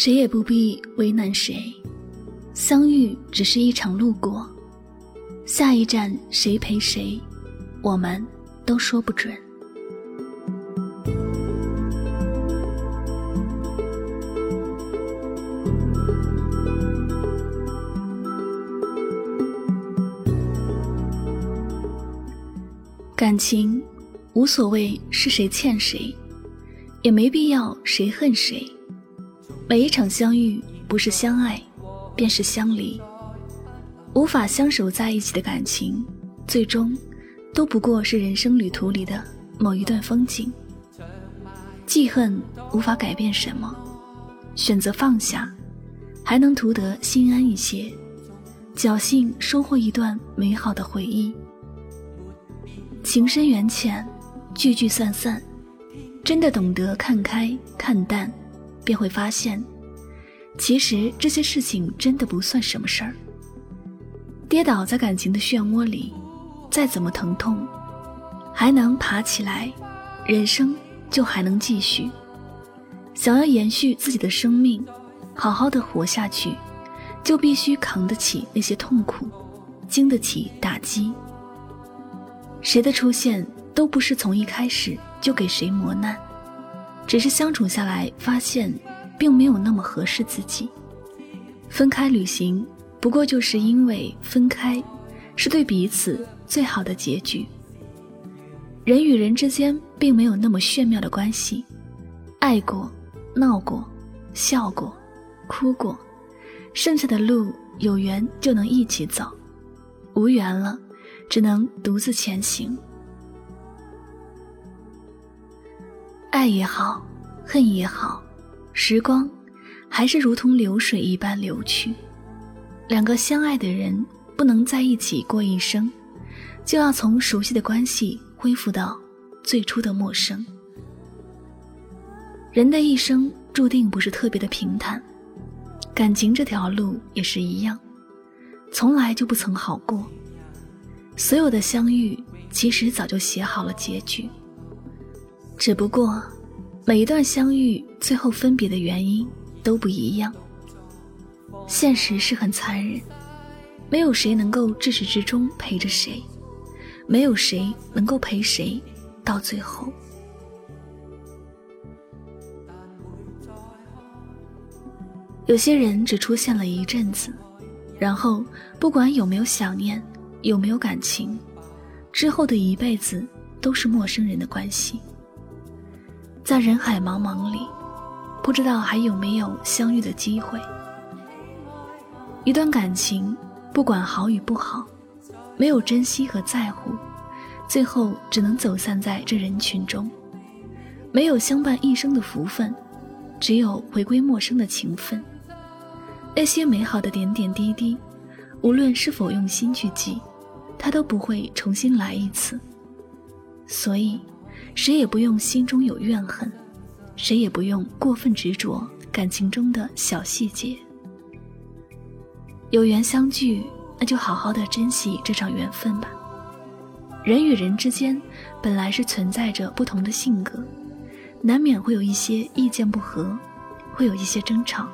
谁也不必为难谁，相遇只是一场路过，下一站谁陪谁，我们都说不准。感情无所谓是谁欠谁，也没必要谁恨谁。每一场相遇，不是相爱，便是相离。无法相守在一起的感情，最终都不过是人生旅途里的某一段风景。记恨无法改变什么，选择放下，还能图得心安一些，侥幸收获一段美好的回忆。情深缘浅，聚聚散散，真的懂得看开看淡。便会发现，其实这些事情真的不算什么事儿。跌倒在感情的漩涡里，再怎么疼痛，还能爬起来，人生就还能继续。想要延续自己的生命，好好的活下去，就必须扛得起那些痛苦，经得起打击。谁的出现都不是从一开始就给谁磨难。只是相处下来，发现并没有那么合适自己。分开旅行，不过就是因为分开，是对彼此最好的结局。人与人之间并没有那么炫妙的关系，爱过、闹过、笑过、哭过，剩下的路有缘就能一起走，无缘了，只能独自前行。爱也好，恨也好，时光还是如同流水一般流去。两个相爱的人不能在一起过一生，就要从熟悉的关系恢复到最初的陌生。人的一生注定不是特别的平坦，感情这条路也是一样，从来就不曾好过。所有的相遇，其实早就写好了结局。只不过，每一段相遇最后分别的原因都不一样。现实是很残忍，没有谁能够至始至终陪着谁，没有谁能够陪谁到最后。有些人只出现了一阵子，然后不管有没有想念，有没有感情，之后的一辈子都是陌生人的关系。在人海茫茫里，不知道还有没有相遇的机会。一段感情，不管好与不好，没有珍惜和在乎，最后只能走散在这人群中。没有相伴一生的福分，只有回归陌生的情分。那些美好的点点滴滴，无论是否用心去记，它都不会重新来一次。所以。谁也不用心中有怨恨，谁也不用过分执着感情中的小细节。有缘相聚，那就好好的珍惜这场缘分吧。人与人之间本来是存在着不同的性格，难免会有一些意见不合，会有一些争吵，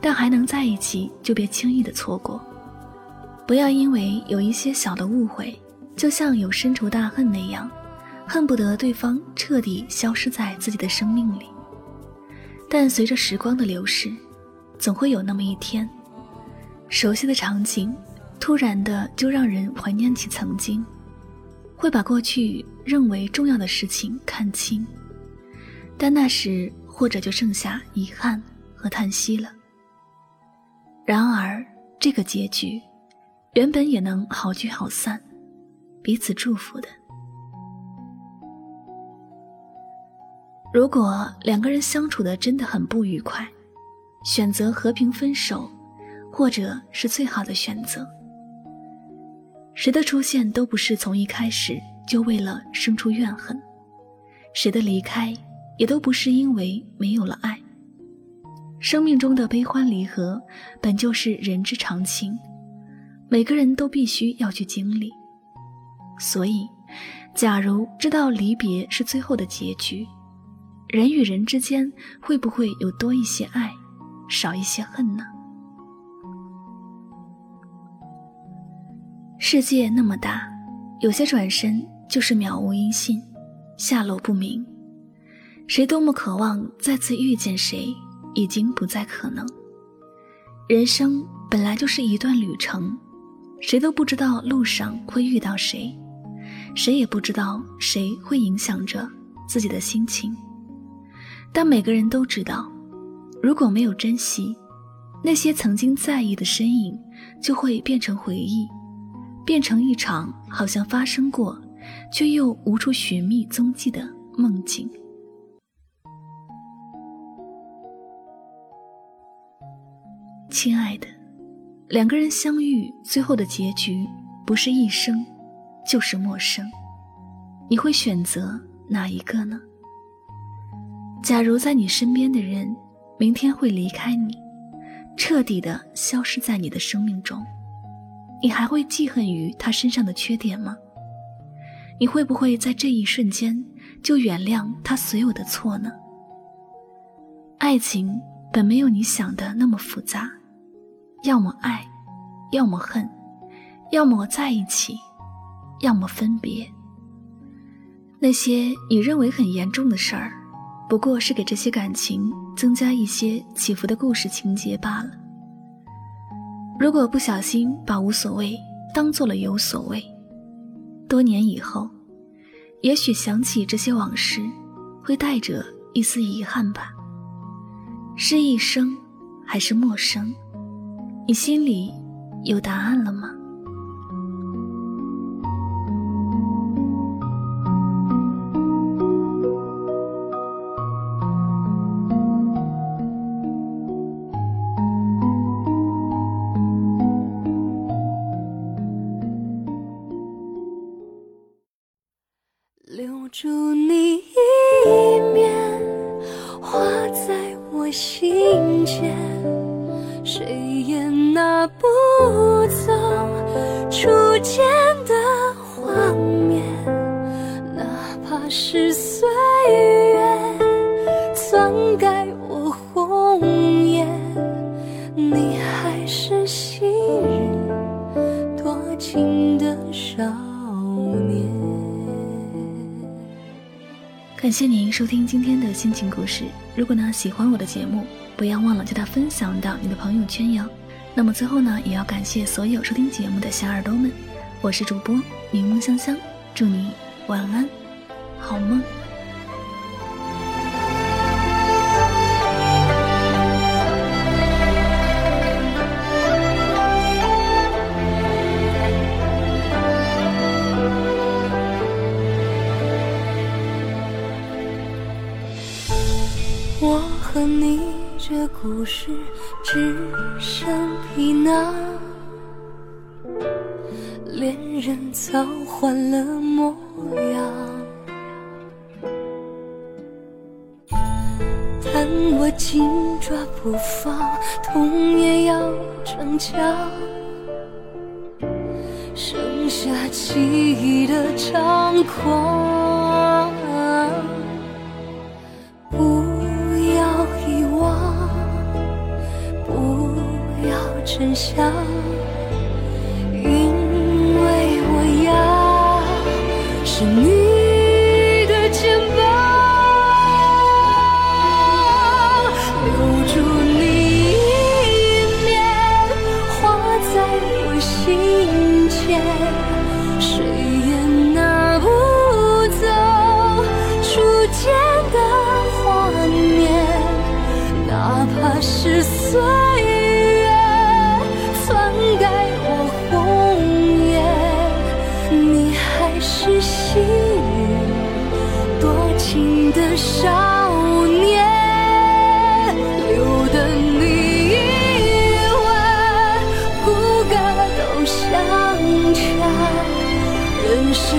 但还能在一起，就别轻易的错过。不要因为有一些小的误会，就像有深仇大恨那样。恨不得对方彻底消失在自己的生命里，但随着时光的流逝，总会有那么一天，熟悉的场景突然的就让人怀念起曾经，会把过去认为重要的事情看清，但那时或者就剩下遗憾和叹息了。然而，这个结局原本也能好聚好散，彼此祝福的。如果两个人相处的真的很不愉快，选择和平分手，或者是最好的选择。谁的出现都不是从一开始就为了生出怨恨，谁的离开也都不是因为没有了爱。生命中的悲欢离合本就是人之常情，每个人都必须要去经历。所以，假如知道离别是最后的结局。人与人之间会不会有多一些爱，少一些恨呢？世界那么大，有些转身就是渺无音信，下落不明。谁多么渴望再次遇见谁，已经不再可能。人生本来就是一段旅程，谁都不知道路上会遇到谁，谁也不知道谁会影响着自己的心情。但每个人都知道，如果没有珍惜，那些曾经在意的身影，就会变成回忆，变成一场好像发生过，却又无处寻觅踪迹的梦境。亲爱的，两个人相遇，最后的结局不是一生，就是陌生。你会选择哪一个呢？假如在你身边的人明天会离开你，彻底的消失在你的生命中，你还会记恨于他身上的缺点吗？你会不会在这一瞬间就原谅他所有的错呢？爱情本没有你想的那么复杂，要么爱，要么恨，要么在一起，要么分别。那些你认为很严重的事儿。不过是给这些感情增加一些起伏的故事情节罢了。如果不小心把无所谓当做了有所谓，多年以后，也许想起这些往事，会带着一丝遗憾吧。是一生，还是陌生？你心里有答案了吗？住你一面画在我心间谁也拿不走初见。感谢您收听今天的心情故事。如果呢喜欢我的节目，不要忘了将它分享到你的朋友圈哟。那么最后呢，也要感谢所有收听节目的小耳朵们。我是主播柠檬香香，祝你晚安，好梦。早换了模样，但我紧抓不放，痛也要逞强，剩下记忆的猖狂。不要遗忘，不要真相，是你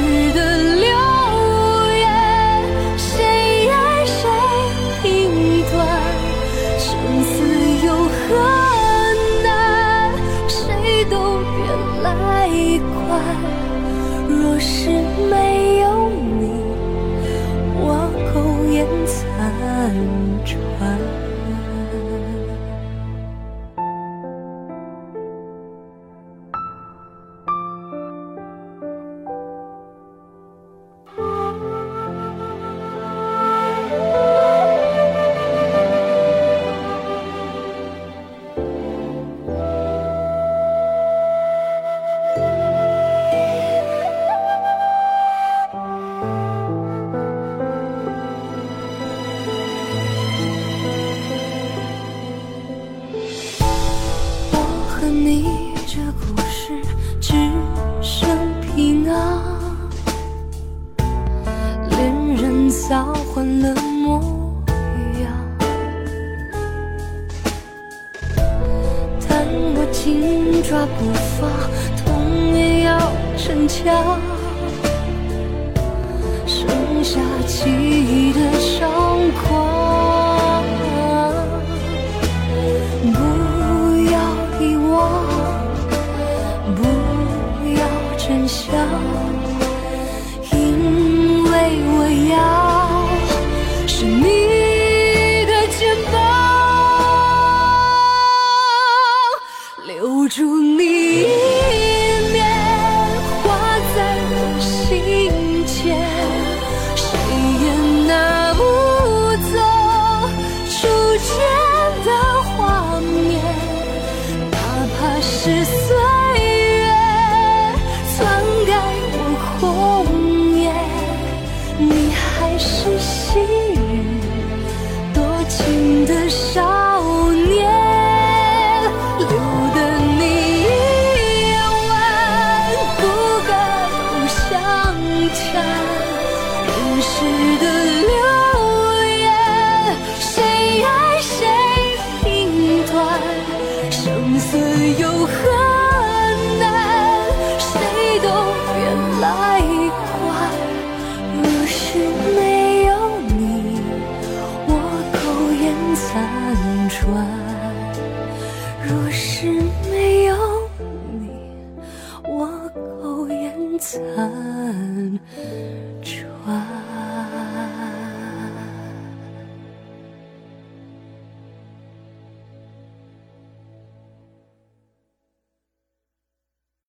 值得换的模样但我紧抓不放痛也要逞强。剩下记忆的伤口